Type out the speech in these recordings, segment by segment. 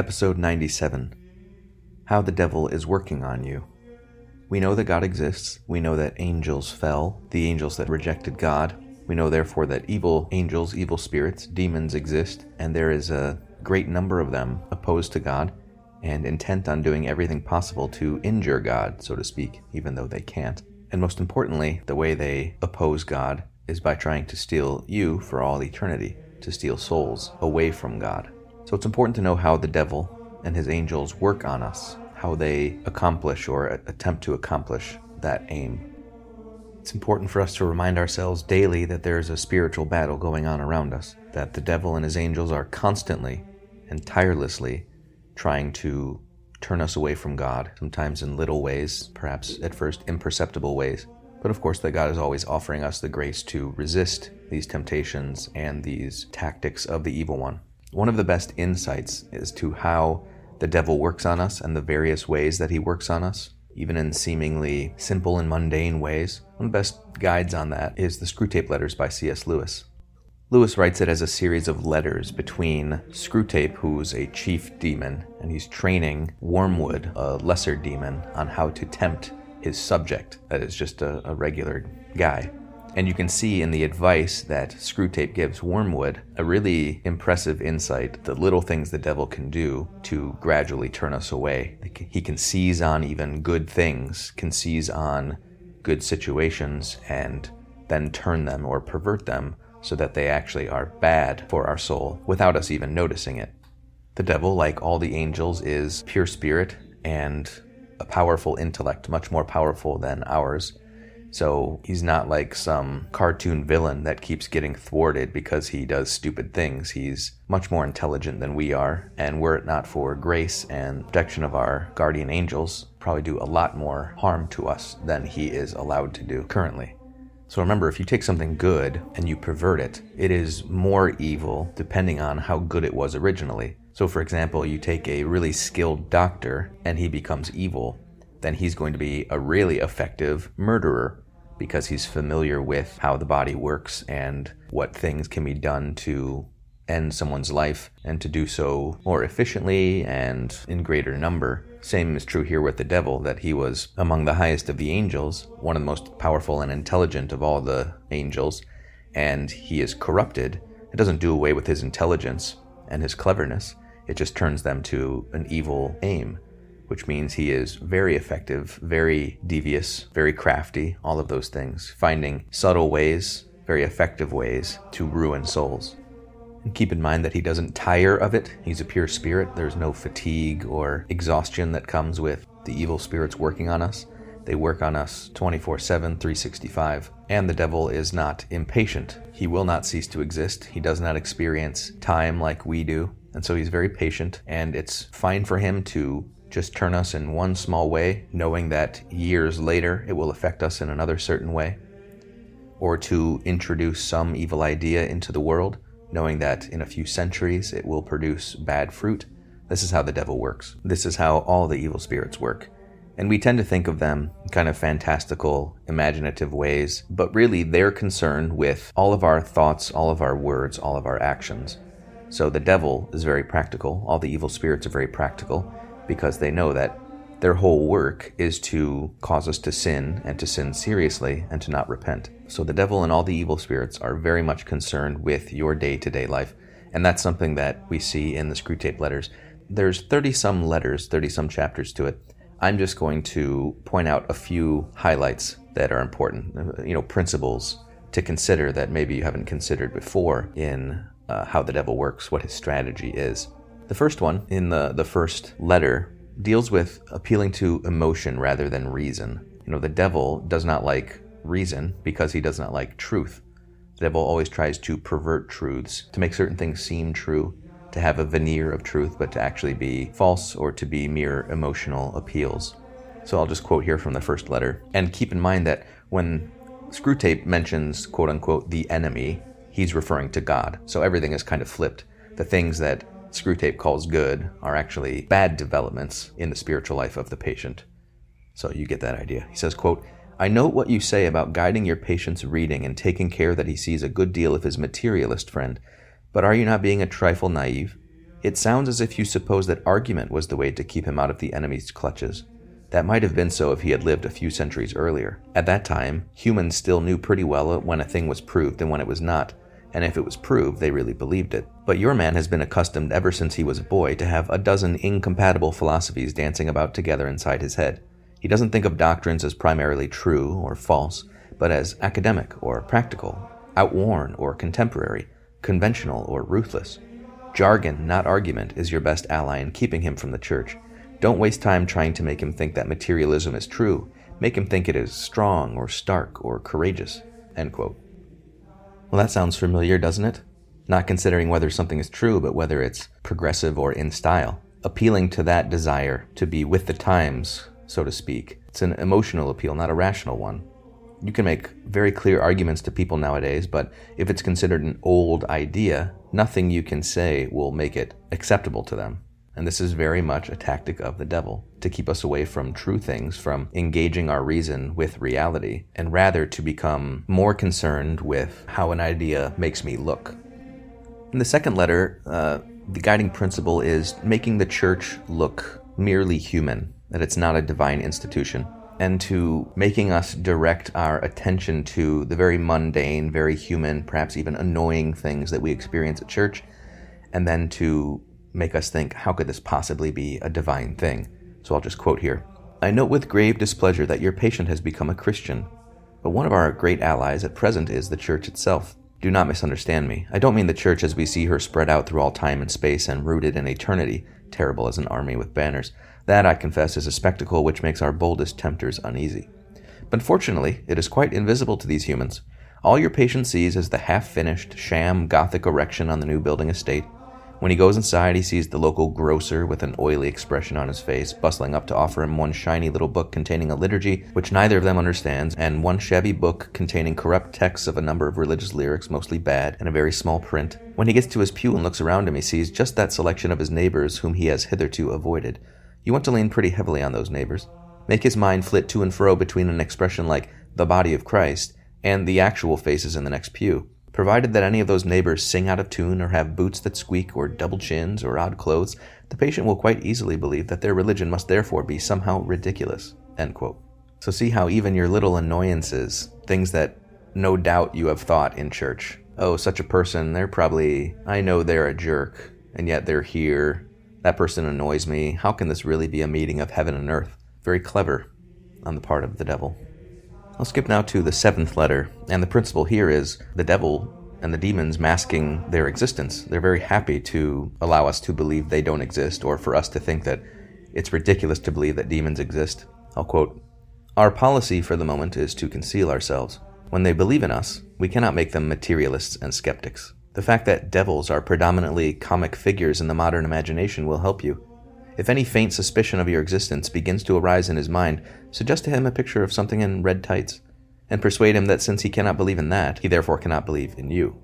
Episode 97 How the Devil is Working on You. We know that God exists. We know that angels fell, the angels that rejected God. We know, therefore, that evil angels, evil spirits, demons exist, and there is a great number of them opposed to God and intent on doing everything possible to injure God, so to speak, even though they can't. And most importantly, the way they oppose God is by trying to steal you for all eternity, to steal souls away from God. So it's important to know how the devil and his angels work on us, how they accomplish or attempt to accomplish that aim. It's important for us to remind ourselves daily that there is a spiritual battle going on around us, that the devil and his angels are constantly and tirelessly trying to turn us away from God, sometimes in little ways, perhaps at first imperceptible ways. But of course, that God is always offering us the grace to resist these temptations and these tactics of the evil one. One of the best insights as to how the devil works on us and the various ways that he works on us, even in seemingly simple and mundane ways. One of the best guides on that is the Screwtape Letters by C.S. Lewis. Lewis writes it as a series of letters between Screwtape, who's a chief demon, and he's training Wormwood, a lesser demon, on how to tempt his subject, that is just a, a regular guy. And you can see in the advice that Screwtape gives Wormwood a really impressive insight, the little things the devil can do to gradually turn us away. He can seize on even good things, can seize on good situations, and then turn them or pervert them so that they actually are bad for our soul without us even noticing it. The devil, like all the angels, is pure spirit and a powerful intellect, much more powerful than ours. So he's not like some cartoon villain that keeps getting thwarted because he does stupid things. He's much more intelligent than we are, and were it not for grace and protection of our guardian angels, probably do a lot more harm to us than he is allowed to do currently. So remember, if you take something good and you pervert it, it is more evil depending on how good it was originally. So, for example, you take a really skilled doctor and he becomes evil, then he's going to be a really effective murderer because he's familiar with how the body works and what things can be done to end someone's life and to do so more efficiently and in greater number. Same is true here with the devil, that he was among the highest of the angels, one of the most powerful and intelligent of all the angels, and he is corrupted. It doesn't do away with his intelligence and his cleverness, it just turns them to an evil aim, which means he is very effective, very devious, very crafty, all of those things, finding subtle ways, very effective ways to ruin souls. And keep in mind that he doesn't tire of it. He's a pure spirit. There's no fatigue or exhaustion that comes with the evil spirits working on us. They work on us 24 7, 365. And the devil is not impatient. He will not cease to exist. He does not experience time like we do. And so he's very patient. And it's fine for him to just turn us in one small way, knowing that years later it will affect us in another certain way. Or to introduce some evil idea into the world knowing that in a few centuries it will produce bad fruit. This is how the devil works. This is how all the evil spirits work. And we tend to think of them kind of fantastical, imaginative ways, but really they're concerned with all of our thoughts, all of our words, all of our actions. So the devil is very practical. All the evil spirits are very practical because they know that their whole work is to cause us to sin and to sin seriously and to not repent. So the devil and all the evil spirits are very much concerned with your day to day life. And that's something that we see in the Screwtape letters. There's 30 some letters, 30 some chapters to it. I'm just going to point out a few highlights that are important, you know, principles to consider that maybe you haven't considered before in uh, how the devil works, what his strategy is. The first one, in the, the first letter, deals with appealing to emotion rather than reason. You know, the devil does not like reason because he does not like truth. The devil always tries to pervert truths, to make certain things seem true, to have a veneer of truth, but to actually be false or to be mere emotional appeals. So I'll just quote here from the first letter. And keep in mind that when Screwtape mentions, quote unquote, the enemy, he's referring to God. So everything is kind of flipped. The things that Screwtape calls good are actually bad developments in the spiritual life of the patient. So you get that idea. He says, quote, I note what you say about guiding your patient's reading and taking care that he sees a good deal of his materialist friend, but are you not being a trifle naive? It sounds as if you suppose that argument was the way to keep him out of the enemy's clutches. That might have been so if he had lived a few centuries earlier. At that time, humans still knew pretty well when a thing was proved and when it was not, and if it was proved, they really believed it. But your man has been accustomed ever since he was a boy to have a dozen incompatible philosophies dancing about together inside his head. He doesn't think of doctrines as primarily true or false, but as academic or practical, outworn or contemporary, conventional or ruthless. Jargon, not argument, is your best ally in keeping him from the church. Don't waste time trying to make him think that materialism is true. Make him think it is strong or stark or courageous. Well, that sounds familiar, doesn't it? Not considering whether something is true, but whether it's progressive or in style. Appealing to that desire to be with the times, so to speak. It's an emotional appeal, not a rational one. You can make very clear arguments to people nowadays, but if it's considered an old idea, nothing you can say will make it acceptable to them. And this is very much a tactic of the devil to keep us away from true things, from engaging our reason with reality, and rather to become more concerned with how an idea makes me look. In the second letter, uh, the guiding principle is making the church look merely human, that it's not a divine institution, and to making us direct our attention to the very mundane, very human, perhaps even annoying things that we experience at church, and then to make us think, how could this possibly be a divine thing? So I'll just quote here I note with grave displeasure that your patient has become a Christian, but one of our great allies at present is the Church itself. Do not misunderstand me. I don't mean the Church as we see her spread out through all time and space and rooted in eternity, terrible as an army with banners. That, I confess, is a spectacle which makes our boldest tempters uneasy. But fortunately, it is quite invisible to these humans. All your patient sees is the half finished, sham Gothic erection on the new building estate, when he goes inside, he sees the local grocer with an oily expression on his face, bustling up to offer him one shiny little book containing a liturgy which neither of them understands, and one shabby book containing corrupt texts of a number of religious lyrics, mostly bad, and a very small print. When he gets to his pew and looks around him, he sees just that selection of his neighbors whom he has hitherto avoided. You want to lean pretty heavily on those neighbors. Make his mind flit to and fro between an expression like the body of Christ and the actual faces in the next pew. Provided that any of those neighbors sing out of tune or have boots that squeak or double chins or odd clothes, the patient will quite easily believe that their religion must therefore be somehow ridiculous. So see how even your little annoyances, things that no doubt you have thought in church, oh, such a person, they're probably, I know they're a jerk, and yet they're here. That person annoys me. How can this really be a meeting of heaven and earth? Very clever on the part of the devil. I'll skip now to the seventh letter, and the principle here is the devil and the demons masking their existence. They're very happy to allow us to believe they don't exist, or for us to think that it's ridiculous to believe that demons exist. I'll quote Our policy for the moment is to conceal ourselves. When they believe in us, we cannot make them materialists and skeptics. The fact that devils are predominantly comic figures in the modern imagination will help you. If any faint suspicion of your existence begins to arise in his mind, suggest to him a picture of something in red tights, and persuade him that since he cannot believe in that, he therefore cannot believe in you.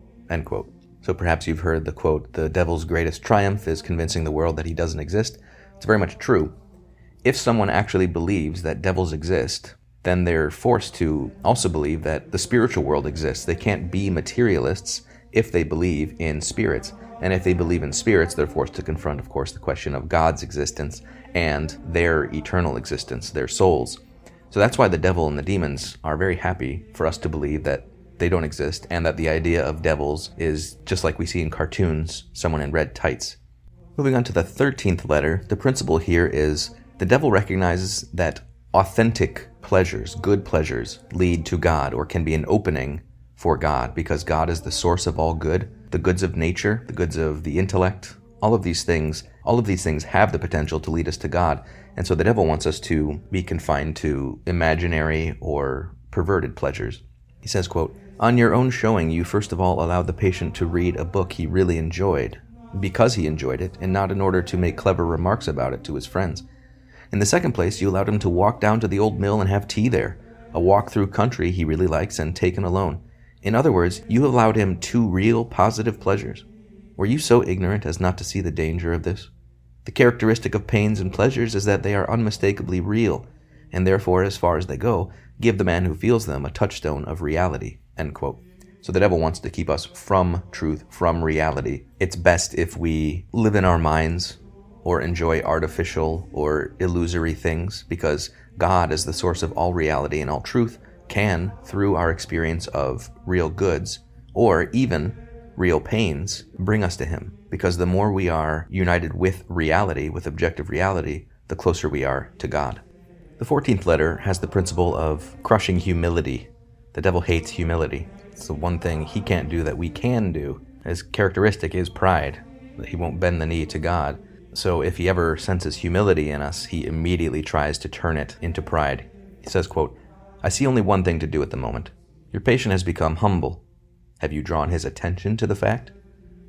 So perhaps you've heard the quote, the devil's greatest triumph is convincing the world that he doesn't exist. It's very much true. If someone actually believes that devils exist, then they're forced to also believe that the spiritual world exists. They can't be materialists if they believe in spirits. And if they believe in spirits, they're forced to confront, of course, the question of God's existence and their eternal existence, their souls. So that's why the devil and the demons are very happy for us to believe that they don't exist and that the idea of devils is just like we see in cartoons, someone in red tights. Moving on to the 13th letter, the principle here is the devil recognizes that authentic pleasures, good pleasures, lead to God or can be an opening for God because God is the source of all good the goods of nature, the goods of the intellect, all of these things, all of these things have the potential to lead us to God. And so the devil wants us to be confined to imaginary or perverted pleasures. He says, quote, On your own showing, you first of all allowed the patient to read a book he really enjoyed, because he enjoyed it, and not in order to make clever remarks about it to his friends. In the second place, you allowed him to walk down to the old mill and have tea there, a walk through country he really likes and taken alone. In other words, you allowed him two real positive pleasures. Were you so ignorant as not to see the danger of this? The characteristic of pains and pleasures is that they are unmistakably real, and therefore, as far as they go, give the man who feels them a touchstone of reality. So So the devil wants to keep us from truth, from reality. It's best if we live in our minds or enjoy artificial or illusory things because God, is the source of all reality and all truth, can, through our experience of real goods or even real pains, bring us to Him. Because the more we are united with reality, with objective reality, the closer we are to God. The 14th letter has the principle of crushing humility. The devil hates humility. It's the one thing he can't do that we can do. His characteristic is pride, he won't bend the knee to God. So if he ever senses humility in us, he immediately tries to turn it into pride. He says, quote, I see only one thing to do at the moment. Your patient has become humble. Have you drawn his attention to the fact?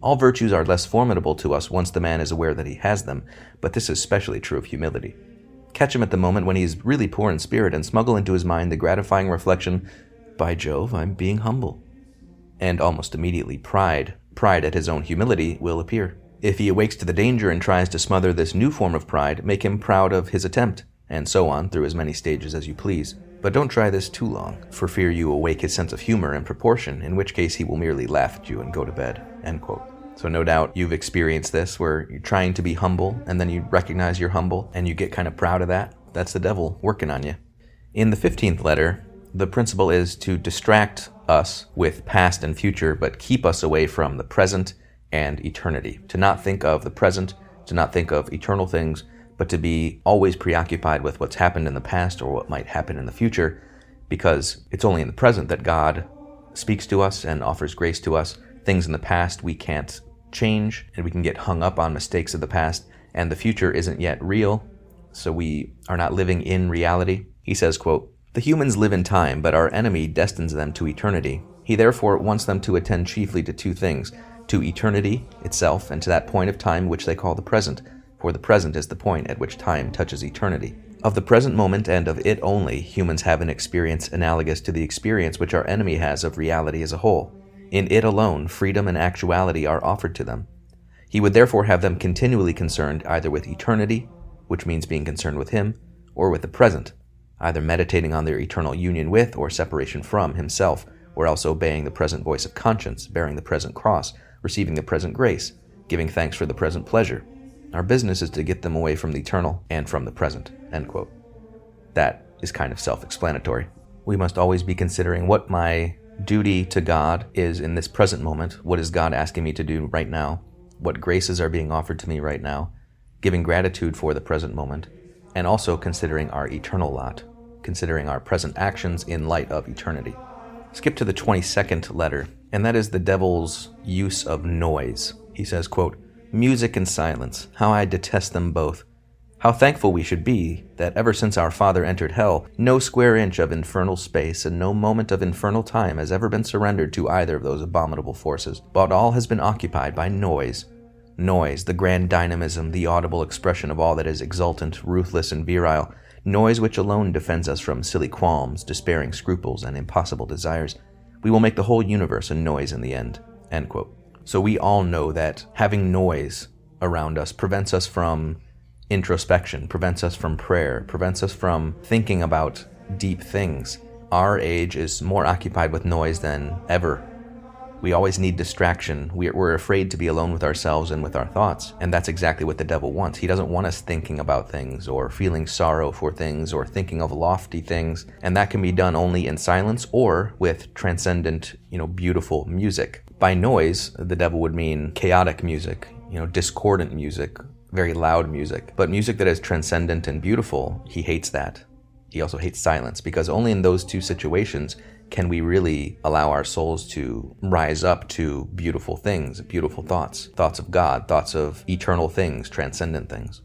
All virtues are less formidable to us once the man is aware that he has them, but this is especially true of humility. Catch him at the moment when he is really poor in spirit and smuggle into his mind the gratifying reflection by Jove, I'm being humble. And almost immediately, pride, pride at his own humility, will appear. If he awakes to the danger and tries to smother this new form of pride, make him proud of his attempt, and so on through as many stages as you please. But don't try this too long, for fear you awake his sense of humor and proportion, in which case he will merely laugh at you and go to bed. So no doubt you've experienced this where you're trying to be humble and then you recognize you're humble and you get kind of proud of that. That's the devil working on you. In the 15th letter, the principle is to distract us with past and future, but keep us away from the present and eternity. To not think of the present, to not think of eternal things, but to be always preoccupied with what's happened in the past or what might happen in the future, because it's only in the present that God speaks to us and offers grace to us. Things in the past we can't change, and we can get hung up on mistakes of the past, and the future isn't yet real, so we are not living in reality. He says, quote, the humans live in time, but our enemy destines them to eternity. He therefore wants them to attend chiefly to two things to eternity itself, and to that point of time which they call the present, for the present is the point at which time touches eternity. Of the present moment and of it only, humans have an experience analogous to the experience which our enemy has of reality as a whole. In it alone, freedom and actuality are offered to them. He would therefore have them continually concerned either with eternity, which means being concerned with Him, or with the present, either meditating on their eternal union with or separation from himself, or else obeying the present voice of conscience, bearing the present cross, receiving the present grace, giving thanks for the present pleasure. Our business is to get them away from the eternal and from the present. End quote. That is kind of self explanatory. We must always be considering what my duty to God is in this present moment. What is God asking me to do right now? What graces are being offered to me right now? Giving gratitude for the present moment and also considering our eternal lot, considering our present actions in light of eternity. Skip to the 22nd letter, and that is the devil's use of noise. He says, quote, Music and silence, how I detest them both. How thankful we should be that ever since our Father entered hell, no square inch of infernal space and no moment of infernal time has ever been surrendered to either of those abominable forces, but all has been occupied by noise, Noise, the grand dynamism, the audible expression of all that is exultant, ruthless, and virile. Noise which alone defends us from silly qualms, despairing scruples, and impossible desires. We will make the whole universe a noise in the end. End quote. So we all know that having noise around us prevents us from introspection, prevents us from prayer, prevents us from thinking about deep things. Our age is more occupied with noise than ever we always need distraction. We're afraid to be alone with ourselves and with our thoughts. And that's exactly what the devil wants. He doesn't want us thinking about things or feeling sorrow for things or thinking of lofty things. And that can be done only in silence or with transcendent, you know, beautiful music. By noise, the devil would mean chaotic music, you know, discordant music, very loud music. But music that is transcendent and beautiful, he hates that. He also hates silence because only in those two situations can we really allow our souls to rise up to beautiful things, beautiful thoughts, thoughts of God, thoughts of eternal things, transcendent things?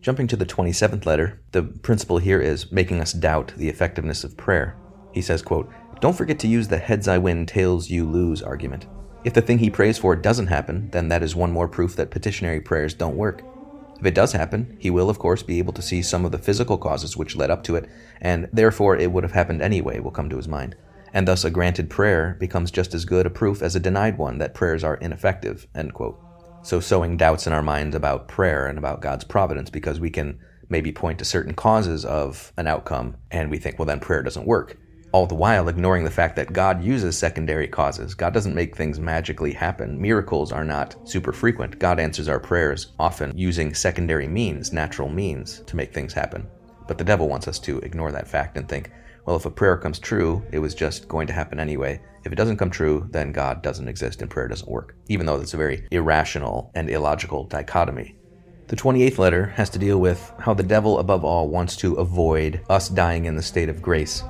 Jumping to the 27th letter, the principle here is making us doubt the effectiveness of prayer. He says, quote, Don't forget to use the heads I win, tails you lose argument. If the thing he prays for doesn't happen, then that is one more proof that petitionary prayers don't work. If it does happen, he will, of course, be able to see some of the physical causes which led up to it, and therefore it would have happened anyway will come to his mind and thus a granted prayer becomes just as good a proof as a denied one that prayers are ineffective. So sowing doubts in our minds about prayer and about God's providence because we can maybe point to certain causes of an outcome and we think, well, then prayer doesn't work. all the while ignoring the fact that God uses secondary causes. God doesn't make things magically happen. Miracles are not super frequent. God answers our prayers often using secondary means, natural means, to make things happen. But the devil wants us to ignore that fact and think, well, if a prayer comes true, it was just going to happen anyway. If it doesn't come true, then God doesn't exist and prayer doesn't work, even though it's a very irrational and illogical dichotomy. The 28th letter has to deal with how the devil above all wants to avoid us dying in the state of grace.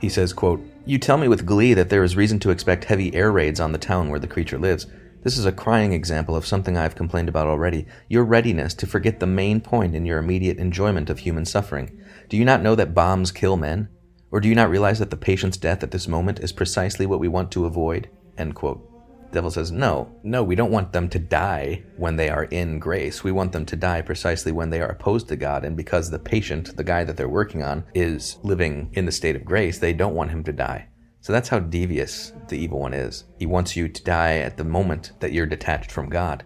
He says, quote, You tell me with glee that there is reason to expect heavy air raids on the town where the creature lives. This is a crying example of something I have complained about already your readiness to forget the main point in your immediate enjoyment of human suffering. Do you not know that bombs kill men? Or do you not realize that the patient's death at this moment is precisely what we want to avoid? End quote. The devil says, No, no, we don't want them to die when they are in grace. We want them to die precisely when they are opposed to God. And because the patient, the guy that they're working on, is living in the state of grace, they don't want him to die. So that's how devious the evil one is. He wants you to die at the moment that you're detached from God.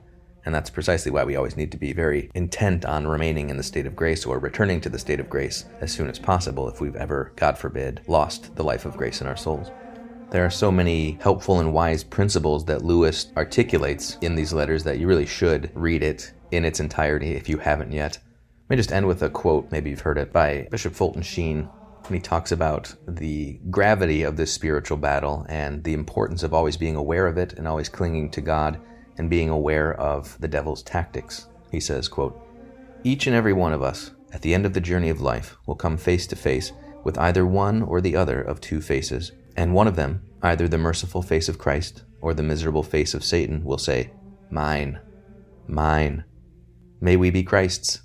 And that's precisely why we always need to be very intent on remaining in the state of grace or returning to the state of grace as soon as possible if we've ever, God forbid, lost the life of grace in our souls. There are so many helpful and wise principles that Lewis articulates in these letters that you really should read it in its entirety if you haven't yet. Let me just end with a quote, maybe you've heard it, by Bishop Fulton Sheen when he talks about the gravity of this spiritual battle and the importance of always being aware of it and always clinging to God and being aware of the devil's tactics. He says, quote, Each and every one of us, at the end of the journey of life, will come face to face with either one or the other of two faces, and one of them, either the merciful face of Christ or the miserable face of Satan, will say, Mine, mine. May we be Christ's.